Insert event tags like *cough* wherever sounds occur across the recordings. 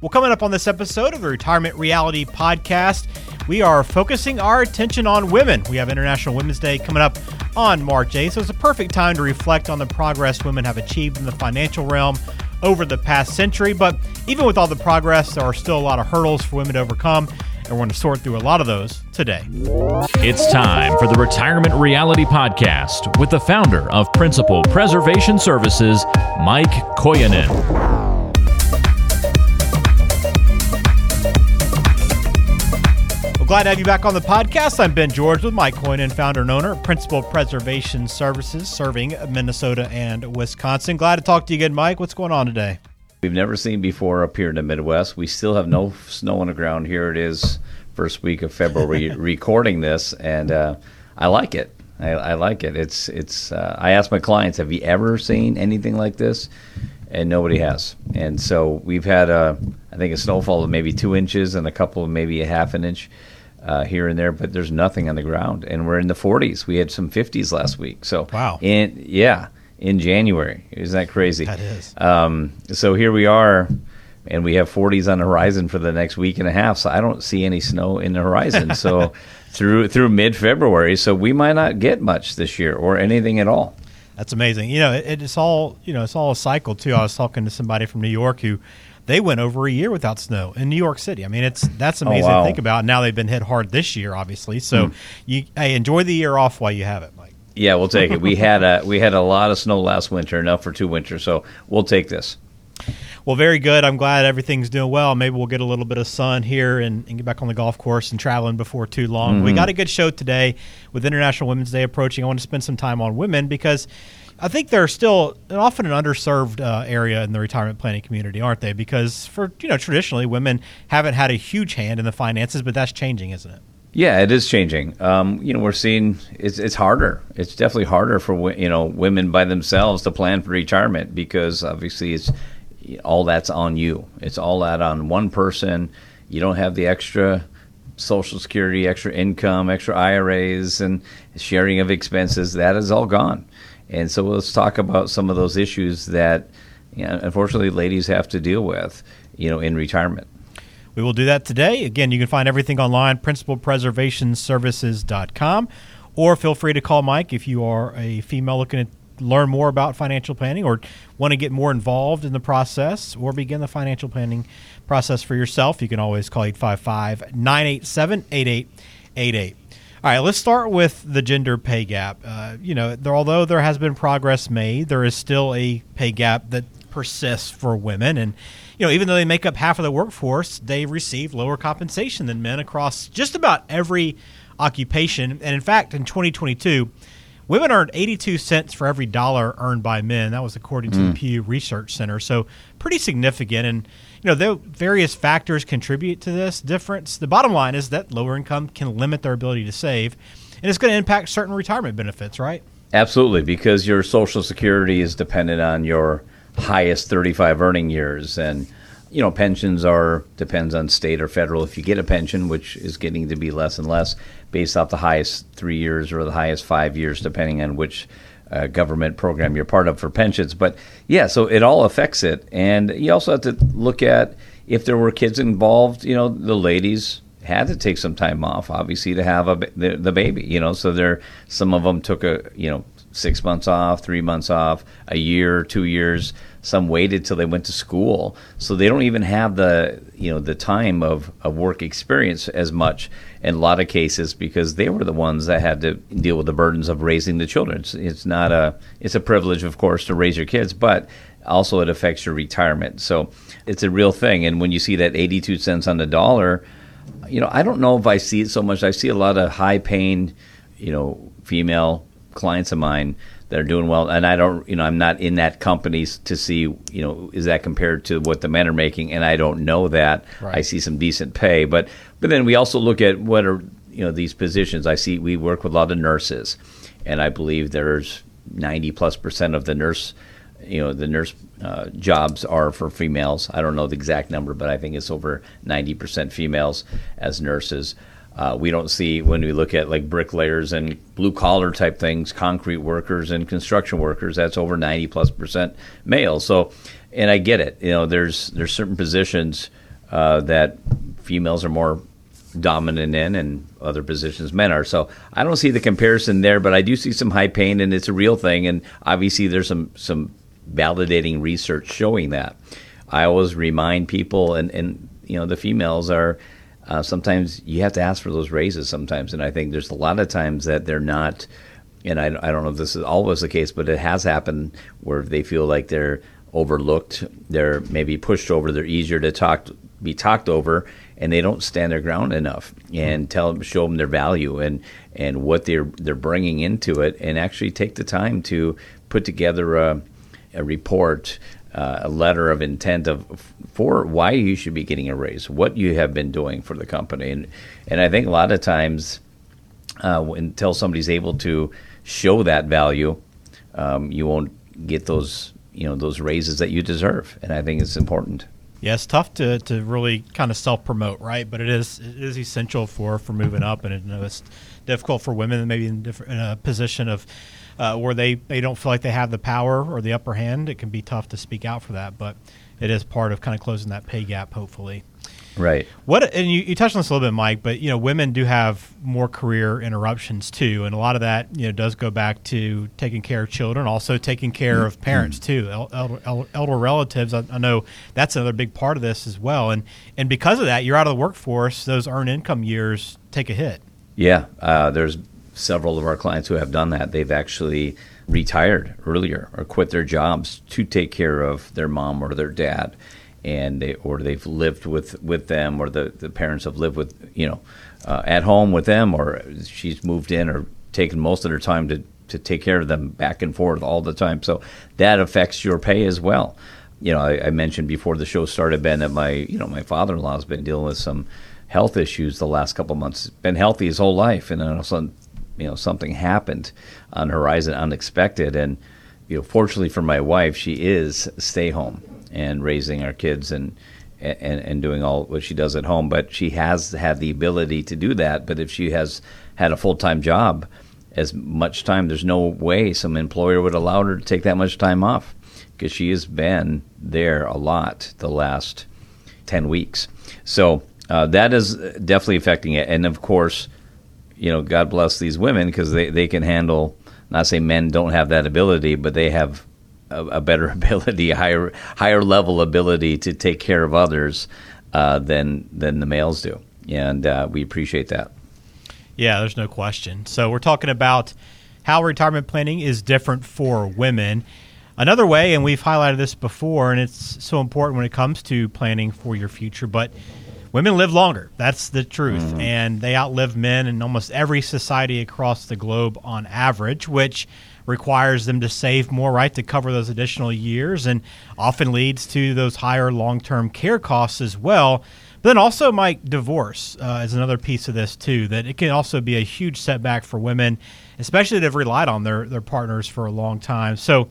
Well, coming up on this episode of the Retirement Reality Podcast, we are focusing our attention on women. We have International Women's Day coming up on March 8th, so it's a perfect time to reflect on the progress women have achieved in the financial realm over the past century. But even with all the progress, there are still a lot of hurdles for women to overcome, and we're going to sort through a lot of those today. It's time for the Retirement Reality Podcast with the founder of Principal Preservation Services, Mike Koyanen. Glad to have you back on the podcast. I'm Ben George with Mike Koyanen, founder and owner of Principal Preservation Services, serving Minnesota and Wisconsin. Glad to talk to you again, Mike. What's going on today? We've never seen before up here in the Midwest. We still have no snow on the ground. Here it is, first week of February, *laughs* recording this, and uh, I like it. I, I, like it. It's it's. Uh, I ask my clients, "Have you ever seen anything like this?" And nobody has. And so we've had a, I think a snowfall of maybe two inches and a couple of maybe a half an inch uh, here and there, but there's nothing on the ground. And we're in the 40s. We had some 50s last week. So wow, in yeah, in January, isn't that crazy? That is. Um, so here we are, and we have 40s on the horizon for the next week and a half. So I don't see any snow in the horizon. *laughs* So through through mid February, so we might not get much this year or anything at all. That's amazing. You know, it, it's all you know. It's all a cycle too. I was talking to somebody from New York who they went over a year without snow in New York City. I mean, it's that's oh, amazing oh, wow. to think about. Now they've been hit hard this year, obviously. So mm. you hey, enjoy the year off while you have it, Mike. Yeah, we'll take it. We *laughs* had a we had a lot of snow last winter, enough for two winters. So we'll take this. Well, very good. I'm glad everything's doing well. Maybe we'll get a little bit of sun here and, and get back on the golf course and traveling before too long. Mm-hmm. We got a good show today with International Women's Day approaching. I want to spend some time on women because I think they're still often an underserved uh, area in the retirement planning community, aren't they? Because for you know traditionally women haven't had a huge hand in the finances, but that's changing, isn't it? Yeah, it is changing. Um, you know, we're seeing it's it's harder. It's definitely harder for you know women by themselves to plan for retirement because obviously it's all that's on you. It's all that on one person. You don't have the extra social security, extra income, extra IRAs, and sharing of expenses. That is all gone. And so let's talk about some of those issues that, you know, unfortunately, ladies have to deal with, you know, in retirement. We will do that today. Again, you can find everything online, principalpreservationservices.com, or feel free to call Mike if you are a female looking to learn more about financial planning or want to get more involved in the process or begin the financial planning process for yourself. You can always call 855 987 8888. All right, let's start with the gender pay gap. Uh, you know, there, although there has been progress made, there is still a pay gap that persists for women. And, you know, even though they make up half of the workforce, they receive lower compensation than men across just about every occupation. And in fact, in 2022, women earned 82 cents for every dollar earned by men. That was according to mm. the Pew Research Center. So pretty significant. And, you know, though various factors contribute to this difference, the bottom line is that lower income can limit their ability to save, and it's going to impact certain retirement benefits, right? Absolutely, because your Social Security is dependent on your highest 35 earning years, and you know pensions are depends on state or federal. If you get a pension, which is getting to be less and less, based off the highest three years or the highest five years, depending on which uh, government program you're part of for pensions. But yeah, so it all affects it. And you also have to look at if there were kids involved, you know, the ladies had to take some time off, obviously, to have a, the, the baby, you know. So there, some of them took a, you know, six months off, three months off, a year, two years. Some waited till they went to school, so they don't even have the you know the time of, of work experience as much in a lot of cases because they were the ones that had to deal with the burdens of raising the children. It's, it's not a it's a privilege, of course, to raise your kids, but also it affects your retirement. So it's a real thing. And when you see that 82 cents on the dollar, you know, I don't know if I see it so much. I see a lot of high paying, you know, female clients of mine that are doing well, and I don't, you know, I'm not in that company to see, you know, is that compared to what the men are making, and I don't know that. Right. I see some decent pay, but but then we also look at what are you know these positions. I see we work with a lot of nurses, and I believe there's 90 plus percent of the nurse, you know, the nurse uh, jobs are for females. I don't know the exact number, but I think it's over 90 percent females as nurses. Uh, we don't see when we look at like bricklayers and blue collar type things, concrete workers and construction workers. That's over ninety plus percent male. So, and I get it. You know, there's there's certain positions uh, that females are more dominant in and other positions men are. So I don't see the comparison there, but I do see some high pain and it's a real thing. And obviously there's some, some validating research showing that. I always remind people and, and you know, the females are uh, sometimes you have to ask for those raises sometimes. And I think there's a lot of times that they're not, and I, I don't know if this is always the case, but it has happened where they feel like they're overlooked, they're maybe pushed over, they're easier to talk, be talked over, and they don't stand their ground enough and tell them, show them their value and and what they're they're bringing into it, and actually take the time to put together a, a report, uh, a letter of intent of for why you should be getting a raise, what you have been doing for the company, and and I think a lot of times uh, until somebody's able to show that value, um, you won't get those you know those raises that you deserve, and I think it's important. Yeah, it's tough to, to really kind of self promote, right? But it is it is essential for, for moving up, and it's difficult for women maybe in, in a position of uh, where they, they don't feel like they have the power or the upper hand. It can be tough to speak out for that, but it is part of kind of closing that pay gap, hopefully. Right. What and you, you touched on this a little bit, Mike, but you know, women do have more career interruptions too, and a lot of that you know does go back to taking care of children, also taking care of parents too, elder, elder relatives. I, I, know that's another big part of this as well, and and because of that, you're out of the workforce. Those earned income years take a hit. Yeah, uh, there's several of our clients who have done that. They've actually retired earlier or quit their jobs to take care of their mom or their dad. And they or they've lived with with them or the, the parents have lived with you know uh, at home with them or she's moved in or taken most of her time to to take care of them back and forth all the time. So that affects your pay as well. You know I, I mentioned before the show started Ben that my you know my father-in-law has been dealing with some health issues the last couple months. Been healthy his whole life and then all of a sudden you know something happened on horizon unexpected and you know fortunately for my wife she is stay home and raising our kids and, and and doing all what she does at home. But she has had the ability to do that. But if she has had a full time job, as much time, there's no way some employer would allow her to take that much time off because she has been there a lot the last ten weeks. So uh, that is definitely affecting it. And of course, you know, God bless these women because they, they can handle. Not say men don't have that ability, but they have a, a better *laughs* ability, a higher higher level ability to take care of others uh, than than the males do, and uh, we appreciate that. Yeah, there's no question. So we're talking about how retirement planning is different for women. Another way, and we've highlighted this before, and it's so important when it comes to planning for your future, but women live longer. That's the truth. Mm-hmm. And they outlive men in almost every society across the globe on average, which requires them to save more, right, to cover those additional years, and often leads to those higher long term care costs as well. But then also, Mike, divorce uh, is another piece of this too. That it can also be a huge setback for women, especially that have relied on their their partners for a long time. So,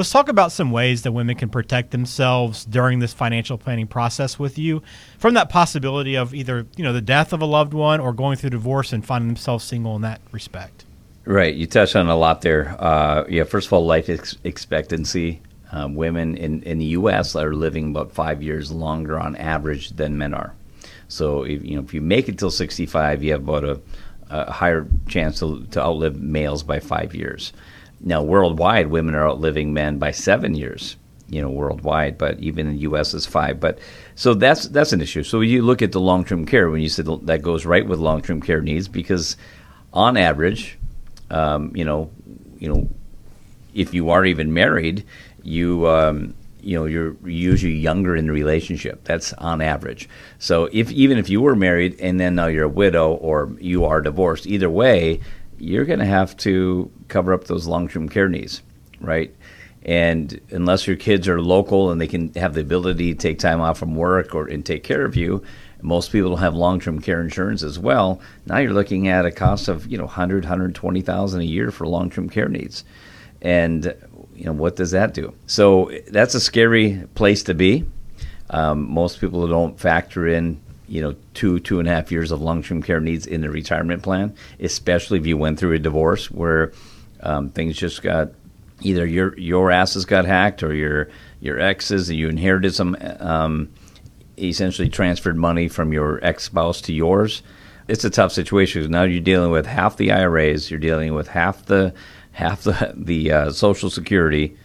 let's talk about some ways that women can protect themselves during this financial planning process with you from that possibility of either you know the death of a loved one or going through divorce and finding themselves single in that respect. Right, you touched on a lot there. Uh, yeah, first of all, life ex- expectancy. Uh, women in, in the U.S. are living about five years longer on average than men are. So if you know if you make it till 65, you have about a, a higher chance to, to outlive males by five years. Now, worldwide, women are outliving men by seven years. You know, worldwide, but even in the U.S. is five. But so that's that's an issue. So you look at the long-term care when you said that goes right with long-term care needs because, on average, um, you know, you know, if you are even married, you um, you know you're usually younger in the relationship. That's on average. So if even if you were married and then now you're a widow or you are divorced, either way, you're going to have to cover up those long-term care needs, right? And unless your kids are local and they can have the ability to take time off from work or and take care of you, most people have long-term care insurance as well. Now you're looking at a cost of you know 100, 120,000 a year for long-term care needs, and you know what does that do? So that's a scary place to be. Um, most people don't factor in you know two two and a half years of long-term care needs in the retirement plan, especially if you went through a divorce where um, things just got either your your asses got hacked or your your exes and you inherited some um, essentially transferred money from your ex spouse to yours. It's a tough situation because now you're dealing with half the IRAs, you're dealing with half the half the the uh, Social Security,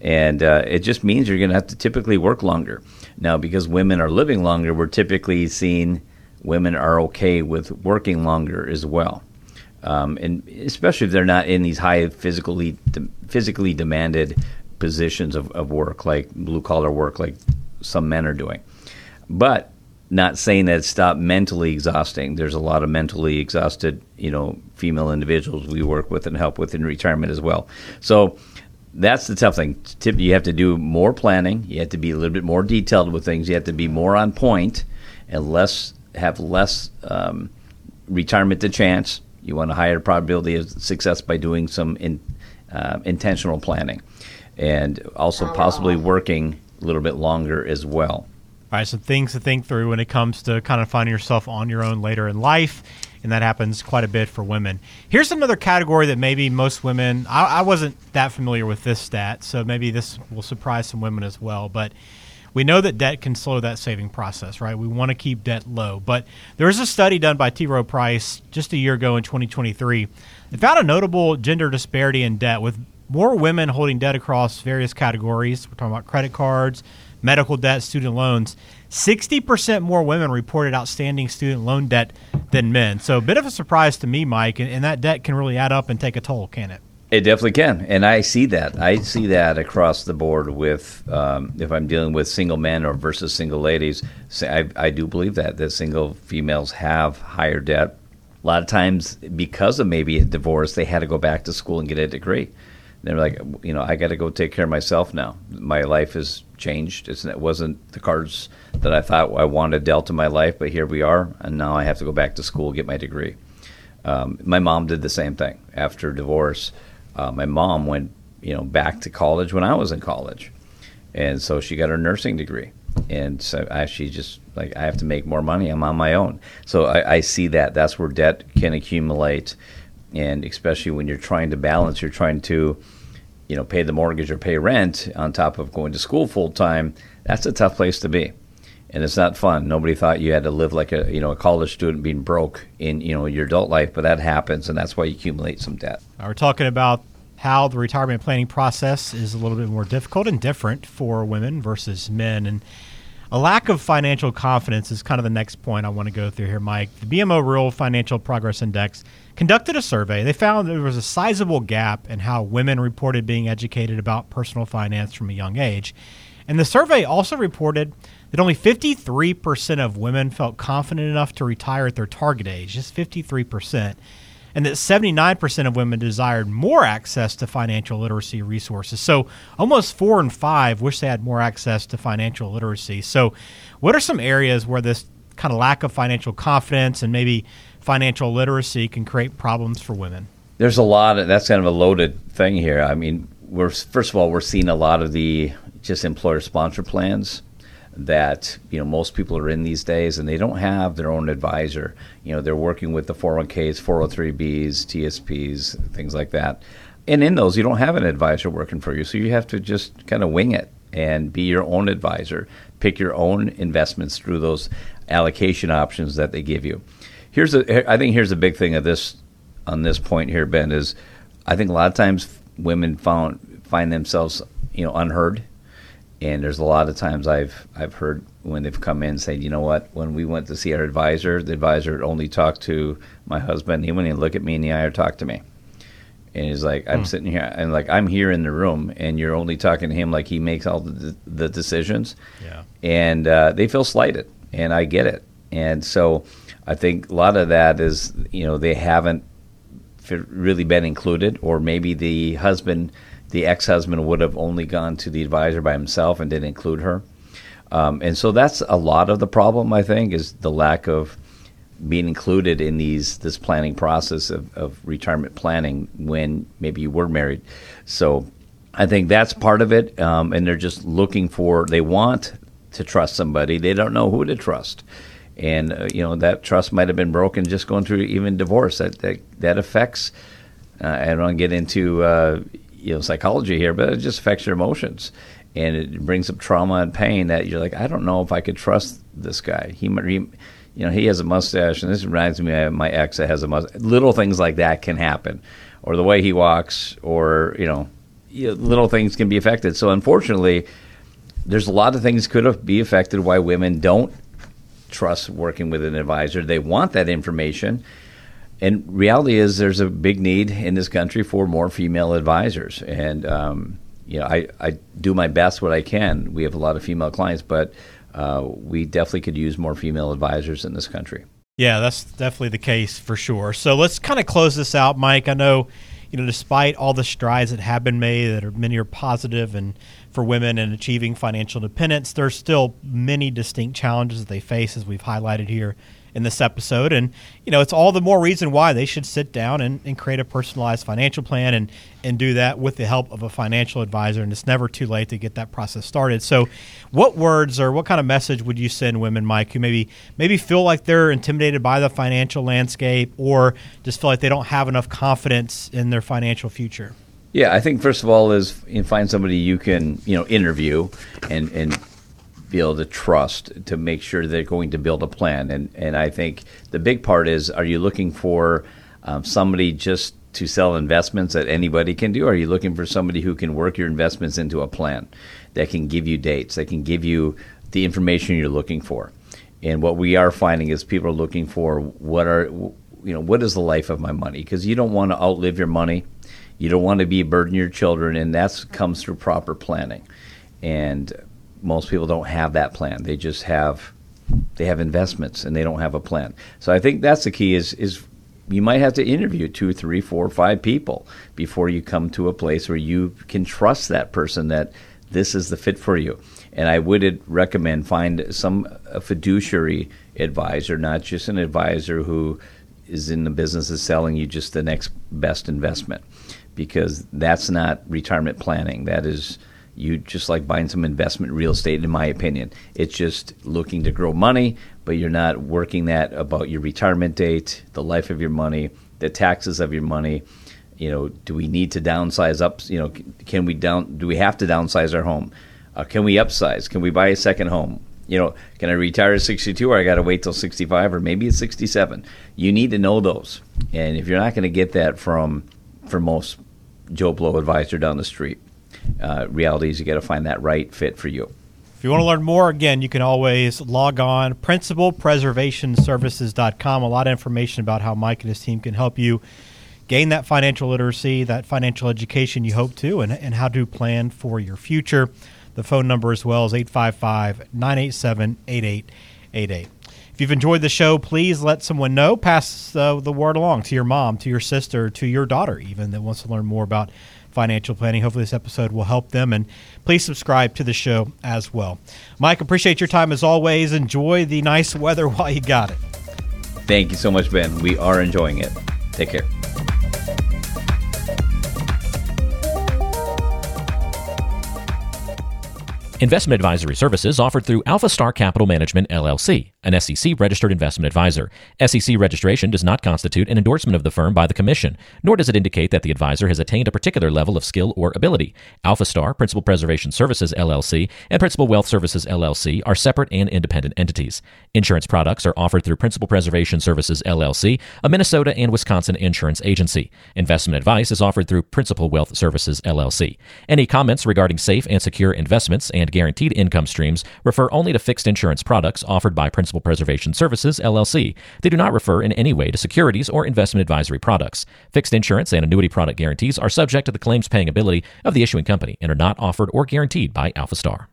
and uh, it just means you're going to have to typically work longer. Now, because women are living longer, we're typically seeing women are okay with working longer as well, um, and especially if they're not in these high physically de- physically demanded positions of, of work, like blue collar work, like some men are doing. But not saying that it's stopped mentally exhausting. There's a lot of mentally exhausted, you know, female individuals we work with and help with in retirement as well. So that's the tough thing. Tip, you have to do more planning. You have to be a little bit more detailed with things. You have to be more on point and less have less um, retirement to chance. You want a higher probability of success by doing some in, uh, intentional planning, and also possibly working a little bit longer as well. Right, some things to think through when it comes to kind of finding yourself on your own later in life, and that happens quite a bit for women. Here's another category that maybe most women, I, I wasn't that familiar with this stat, so maybe this will surprise some women as well. But we know that debt can slow that saving process, right? We want to keep debt low. But there is a study done by T. Rowe Price just a year ago in 2023 that found a notable gender disparity in debt with more women holding debt across various categories. We're talking about credit cards, medical debt, student loans. 60% more women reported outstanding student loan debt than men. So, a bit of a surprise to me, Mike, and, and that debt can really add up and take a toll, can it? It definitely can, and I see that. I see that across the board with um, if I'm dealing with single men or versus single ladies. I, I do believe that that single females have higher debt. A lot of times, because of maybe a divorce, they had to go back to school and get a degree. They're like, you know, I got to go take care of myself now. My life has changed. It's, it wasn't the cards that I thought I wanted dealt in my life, but here we are, and now I have to go back to school get my degree. Um, my mom did the same thing after divorce. Uh, my mom went, you know, back to college when I was in college, and so she got her nursing degree. And so I, she just like I have to make more money. I'm on my own. So I, I see that. That's where debt can accumulate and especially when you're trying to balance, you're trying to, you know, pay the mortgage or pay rent on top of going to school full time. That's a tough place to be, and it's not fun. Nobody thought you had to live like a you know a college student being broke in you know your adult life, but that happens, and that's why you accumulate some debt. We're talking about how the retirement planning process is a little bit more difficult and different for women versus men, and a lack of financial confidence is kind of the next point I want to go through here, Mike. The BMO Real Financial Progress Index conducted a survey. They found there was a sizable gap in how women reported being educated about personal finance from a young age. And the survey also reported that only 53% of women felt confident enough to retire at their target age, just 53% and that 79% of women desired more access to financial literacy resources. So almost four and five wish they had more access to financial literacy. So, what are some areas where this kind of lack of financial confidence and maybe financial literacy can create problems for women? There's a lot of that's kind of a loaded thing here. I mean, we're first of all we're seeing a lot of the just employer sponsor plans that you know most people are in these days, and they don't have their own advisor. You know, they're working with the 401ks, 403bs, TSPs, things like that. And in those, you don't have an advisor working for you, so you have to just kind of wing it and be your own advisor. Pick your own investments through those allocation options that they give you. Here's a, I think here's the big thing of this on this point here, Ben, is I think a lot of times women found find themselves you know unheard and there's a lot of times I've I've heard when they've come in saying, you know what, when we went to see our advisor, the advisor only talked to my husband. He wouldn't even look at me in the eye or talk to me. And he's like, I'm hmm. sitting here, and like I'm here in the room, and you're only talking to him like he makes all the, the decisions. Yeah. And uh, they feel slighted, and I get it. And so I think a lot of that is, you know, they haven't really been included, or maybe the husband the ex-husband would have only gone to the advisor by himself and didn't include her. Um, and so that's a lot of the problem, I think, is the lack of being included in these this planning process of, of retirement planning when maybe you were married. So I think that's part of it. Um, and they're just looking for they want to trust somebody. They don't know who to trust. And uh, you know that trust might have been broken just going through even divorce. That that, that affects. Uh, I don't get into uh, you know psychology here, but it just affects your emotions. and it brings up trauma and pain that you're like, I don't know if I could trust this guy. He, he you know, he has a mustache, and this reminds me of my ex that has a mustache. Little things like that can happen, or the way he walks, or you know, little things can be affected. So unfortunately, there's a lot of things could have be affected why women don't trust working with an advisor. They want that information. And reality is, there's a big need in this country for more female advisors. And um, you know, I, I do my best what I can. We have a lot of female clients, but uh, we definitely could use more female advisors in this country. Yeah, that's definitely the case for sure. So let's kind of close this out, Mike. I know, you know, despite all the strides that have been made, that are many are positive and for women in achieving financial independence, there's still many distinct challenges that they face, as we've highlighted here in this episode. And, you know, it's all the more reason why they should sit down and, and create a personalized financial plan and, and do that with the help of a financial advisor. And it's never too late to get that process started. So, what words or what kind of message would you send women, Mike, who maybe maybe feel like they're intimidated by the financial landscape or just feel like they don't have enough confidence in their financial future? Yeah, I think first of all is you find somebody you can you know interview and and be able to trust to make sure they're going to build a plan. And and I think the big part is: are you looking for um, somebody just to sell investments that anybody can do? Are you looking for somebody who can work your investments into a plan that can give you dates, that can give you the information you're looking for? And what we are finding is people are looking for what are you know what is the life of my money because you don't want to outlive your money, you don't want to be a burden to your children, and that comes through proper planning. And most people don't have that plan. They just have they have investments and they don't have a plan. So I think that's the key is is you might have to interview two, three, four, five people before you come to a place where you can trust that person that this is the fit for you. And I would recommend find some fiduciary advisor, not just an advisor who is in the business of selling you just the next best investment, because that's not retirement planning. That is you just like buying some investment real estate, in my opinion. It's just looking to grow money, but you're not working that about your retirement date, the life of your money, the taxes of your money. You know, do we need to downsize up? You know, can we down? Do we have to downsize our home? Uh, can we upsize? Can we buy a second home? You know, can I retire at 62 or I got to wait till 65 or maybe it's 67? You need to know those. And if you're not going to get that from from most Joe Blow advisor down the street, uh, reality is you got to find that right fit for you. If you want to learn more, again, you can always log on principalpreservationservices.com. A lot of information about how Mike and his team can help you gain that financial literacy, that financial education you hope to, and, and how to plan for your future. The phone number as well is 855 987 8888. If you've enjoyed the show, please let someone know. Pass uh, the word along to your mom, to your sister, to your daughter, even that wants to learn more about financial planning. Hopefully, this episode will help them. And please subscribe to the show as well. Mike, appreciate your time as always. Enjoy the nice weather *laughs* while you got it. Thank you so much, Ben. We are enjoying it. Take care. Investment advisory services offered through Alpha Star Capital Management LLC, an SEC registered investment advisor. SEC registration does not constitute an endorsement of the firm by the Commission, nor does it indicate that the advisor has attained a particular level of skill or ability. Alpha Star, Principal Preservation Services LLC, and Principal Wealth Services LLC are separate and independent entities. Insurance products are offered through Principal Preservation Services LLC, a Minnesota and Wisconsin insurance agency. Investment advice is offered through Principal Wealth Services LLC. Any comments regarding safe and secure investments and and guaranteed income streams refer only to fixed insurance products offered by Principal Preservation Services, LLC. They do not refer in any way to securities or investment advisory products. Fixed insurance and annuity product guarantees are subject to the claims paying ability of the issuing company and are not offered or guaranteed by Alpha Star.